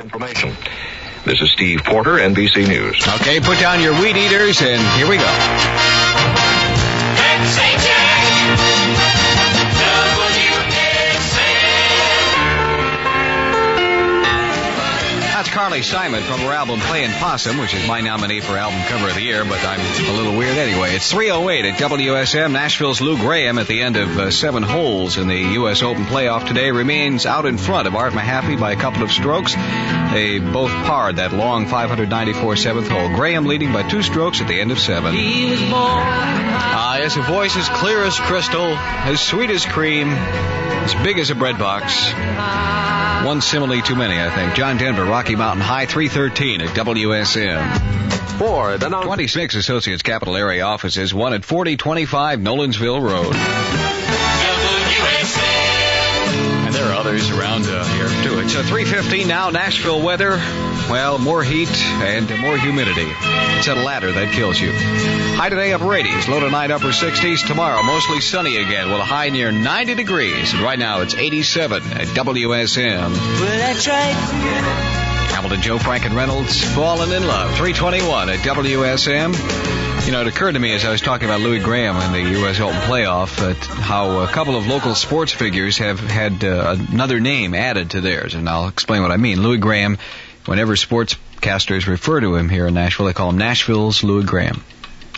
Information. This is Steve Porter, NBC News. Okay, put down your weed eaters, and here we go. Carly Simon from her album Playing Possum, which is my nominee for album cover of the year, but I'm a little weird anyway. It's 308 at WSM. Nashville's Lou Graham at the end of uh, seven holes in the U.S. Open playoff today remains out in front of Art Mahaffey by a couple of strokes. They both parred that long 594 seventh hole. Graham leading by two strokes at the end of seven. He was born. Ah, yes, a voice as clear as crystal, as sweet as cream, as big as a bread box. One simile too many, I think. John Denver, Rocky Mountain High, 313 at WSM. For the non- 26 Associates Capital Area offices, one at 4025 Nolensville Road. WSM. And there are others around uh, here, too. It's uh, 315 now, Nashville weather. Well, more heat and more humidity. It's a latter that kills you. High today upper 80s, low tonight upper 60s. Tomorrow mostly sunny again with a high near 90 degrees. And right now it's 87 at WSM. Well, I tried. Hamilton, Joe Frank and Reynolds, Fallen in Love, 321 at WSM. You know, it occurred to me as I was talking about Louis Graham in the U.S. Open playoff that how a couple of local sports figures have had uh, another name added to theirs, and I'll explain what I mean. Louis Graham, whenever sportscasters refer to him here in Nashville, they call him Nashville's Louis Graham.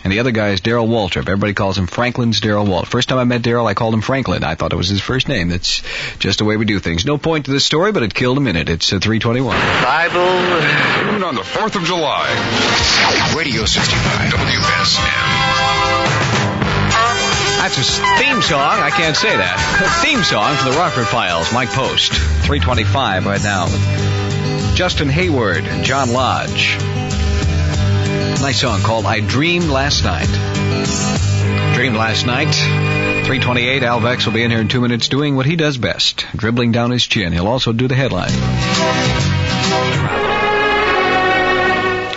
And the other guy is Darrell Waltrip. Everybody calls him Franklin's Darrell Walt. First time I met Darrell, I called him Franklin. I thought it was his first name. That's just the way we do things. No point to this story, but it killed a minute. It's uh, 321. Bible. Even on the 4th of July. Radio 65 WSM. That's his theme song. I can't say that. A theme song for the Rockford Files. Mike Post. 325 right now. Justin Hayward and John Lodge. Nice song called I Dreamed Last Night. Dreamed Last Night. 328. Al Vex will be in here in two minutes doing what he does best. Dribbling down his chin. He'll also do the headline.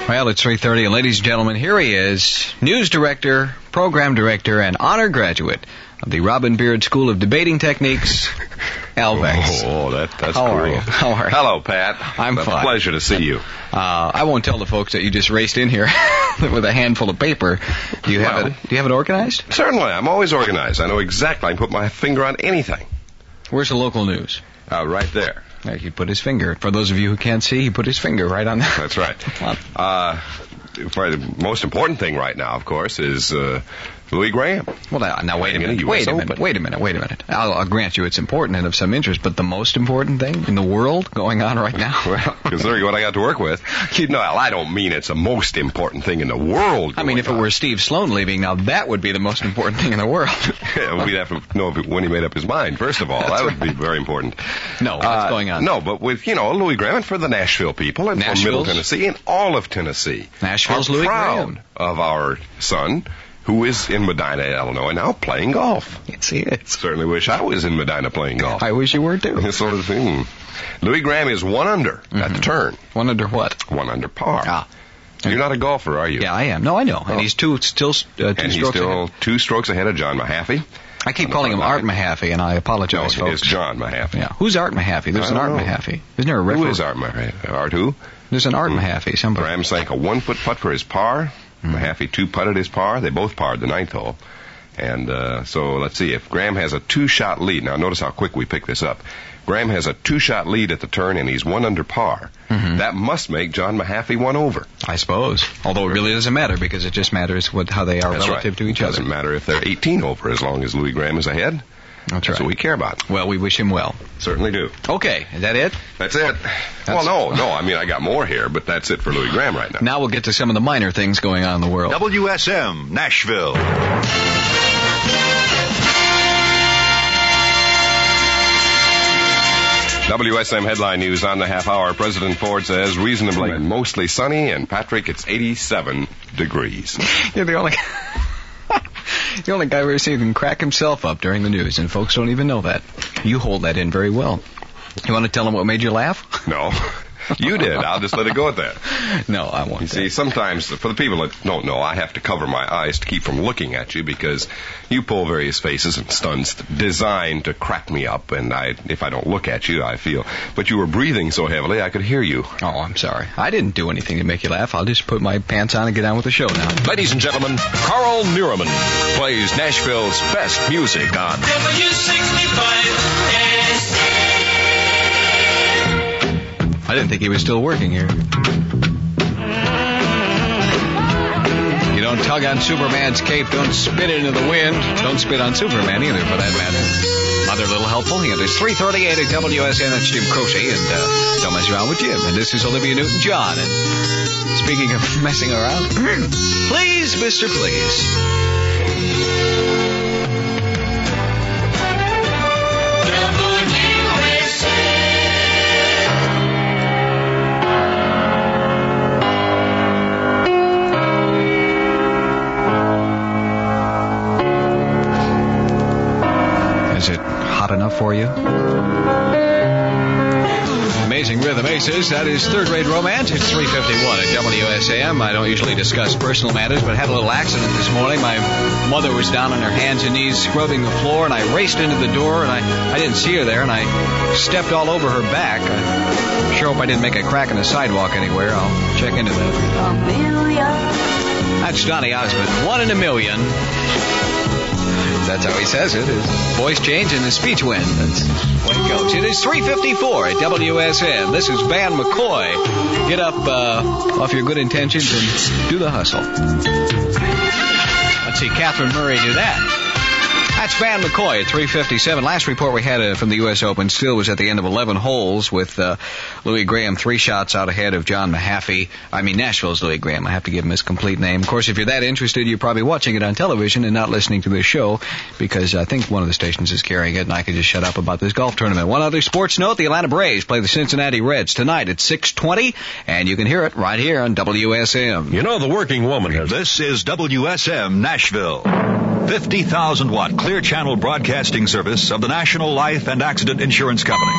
Well, it's 3.30, and ladies and gentlemen, here he is, news director, program director, and honor graduate of the Robin Beard School of Debating Techniques, Al Vex. Oh, that, that's How cool. are you? How are you? Hello, Pat. I'm a fine. pleasure to see you. Uh, I won't tell the folks that you just raced in here with a handful of paper. Do you have Well- it? Do you have it organized? Certainly, I'm always organized. I know exactly. I can put my finger on anything. Where's the local news? Uh, right there. There, he put his finger. For those of you who can't see, he put his finger right on that. That's right. Uh, the most important thing right now, of course, is uh, Louis Graham. Well, now, now wait a minute. Wait a minute. Open. Wait a minute. Wait a minute. I'll, I'll grant you it's important and of some interest, but the most important thing in the world going on right now. Well, considering what I got to work with, no, well, I don't mean it's the most important thing in the world. I mean, if it were. Steve Sloan leaving, now that would be the most important thing in the world. We'd have to know if when he made up his mind. First of all, that would be very important. No, what's Uh, going on? No, but with you know Louis Graham and for the Nashville people and for Middle Tennessee and all of Tennessee, Nashville's Louis proud Graham. of our son who is in Medinah, Illinois now playing golf. It's is. Certainly wish I was in Medinah playing golf. I wish you were too. This sort of thing. Louis Graham is one under at the turn, One under what? one under par. Mm-hmm. Ah. You're not a golfer, are you? Yeah, I am. No, I know. And Oh. he's two still uh, two And he's strokes still ahead. two strokes ahead of John Mahaffey. I keep calling him Art Mahaffey, and I apologize, it folks. is John Mahaffey. Yeah, who's Art Mahaffey? There's an Art know. Mahaffey. Isn't there a Who referee? is Art Mahaffey? Art who? There's an Art Mahaffey. Somebody. Graham sank a one foot putt for his par. Mahaffey two putted his par. They both parred the ninth hole. And uh, so let's see if Graham has a two shot lead. Now notice how quick we pick this up. Graham has a two shot lead at the turn and he's one under par. That must make John Mahaffey one over. I suppose. Although it really doesn't matter because it just matters what how they are That's relative right. to each other. it doesn't matter if they're 18 over as long as Louis Graham is ahead. That's That's right. what we care about. Well, we wish him well. Certainly do. Okay, is that it? That's it. well, no, no. I mean, I got more here, but that's it for Louis Graham right now. Now we'll get to some of the minor things going on in the world. WSM Nashville. WSM headline news on the half hour. President Ford says reasonably mostly sunny, and Patrick, it's 87 degrees. You're the only the only guy we've seen who can crack himself up during the news, and folks don't even know that. You hold that in very well. You want to tell them what made you laugh? No. You did. I'll just let it go at that. No, I won't. You see, sometimes for the people that don't know, I have to cover my eyes to keep from looking at you because you pull various faces and stunts designed to crack me up, and I, if I don't look at you, I feel. But you were breathing so heavily, I could hear you. Oh, I'm sorry. I didn't do anything to make you laugh. I'll just put my pants on and get on with the show now. Ladies and gentlemen, Carl Nuremberg plays Nashville's best music on I didn't think he was still working here. You don't tug on Superman's cape, don't spit it into the wind. Don't spit on Superman either, for that matter. Other little helpful hint. It's 338 at WSM. That's Jim Croce and uh, Don't Mess Around with Jim. And this is Olivia Newton-John. And speaking of messing around, please, Mr. Please. For you? Amazing Rhythm Aces. That is third grade romance. It's 351 at WSM. I don't usually discuss personal matters, but had a little accident this morning. My mother was down on her hands and knees scrubbing the floor, and I raced into the door, and I, I didn't see her there, and I stepped all over her back. I sure hope I didn't make a crack in the sidewalk anywhere. I'll check into that. That's Johnny Osmond. One in a million. That's how he says it. His voice change and his speech win. That's way goes. It is 354 at WSM. This is Van McCoy. Get up uh, off your good intentions and do the hustle. Let's see Kathryn Murray do that. That's Van McCoy at 357. Last report we had uh, from the U.S. Open still was at the end of 11 holes with uh, Louis Graham three shots out ahead of John Mahaffey. I mean, Nashville's Louis Graham. I have to give him his complete name. Of course, if you're that interested, you're probably watching it on television and not listening to this show because I think one of the stations is carrying it and I could just shut up about this golf tournament. One other sports note, the Atlanta Braves play the Cincinnati Reds tonight at 620 and you can hear it right here on WSM. You know the working woman. This is WSM Nashville. 50,000 watt clear channel broadcasting service of the National Life and Accident Insurance Company.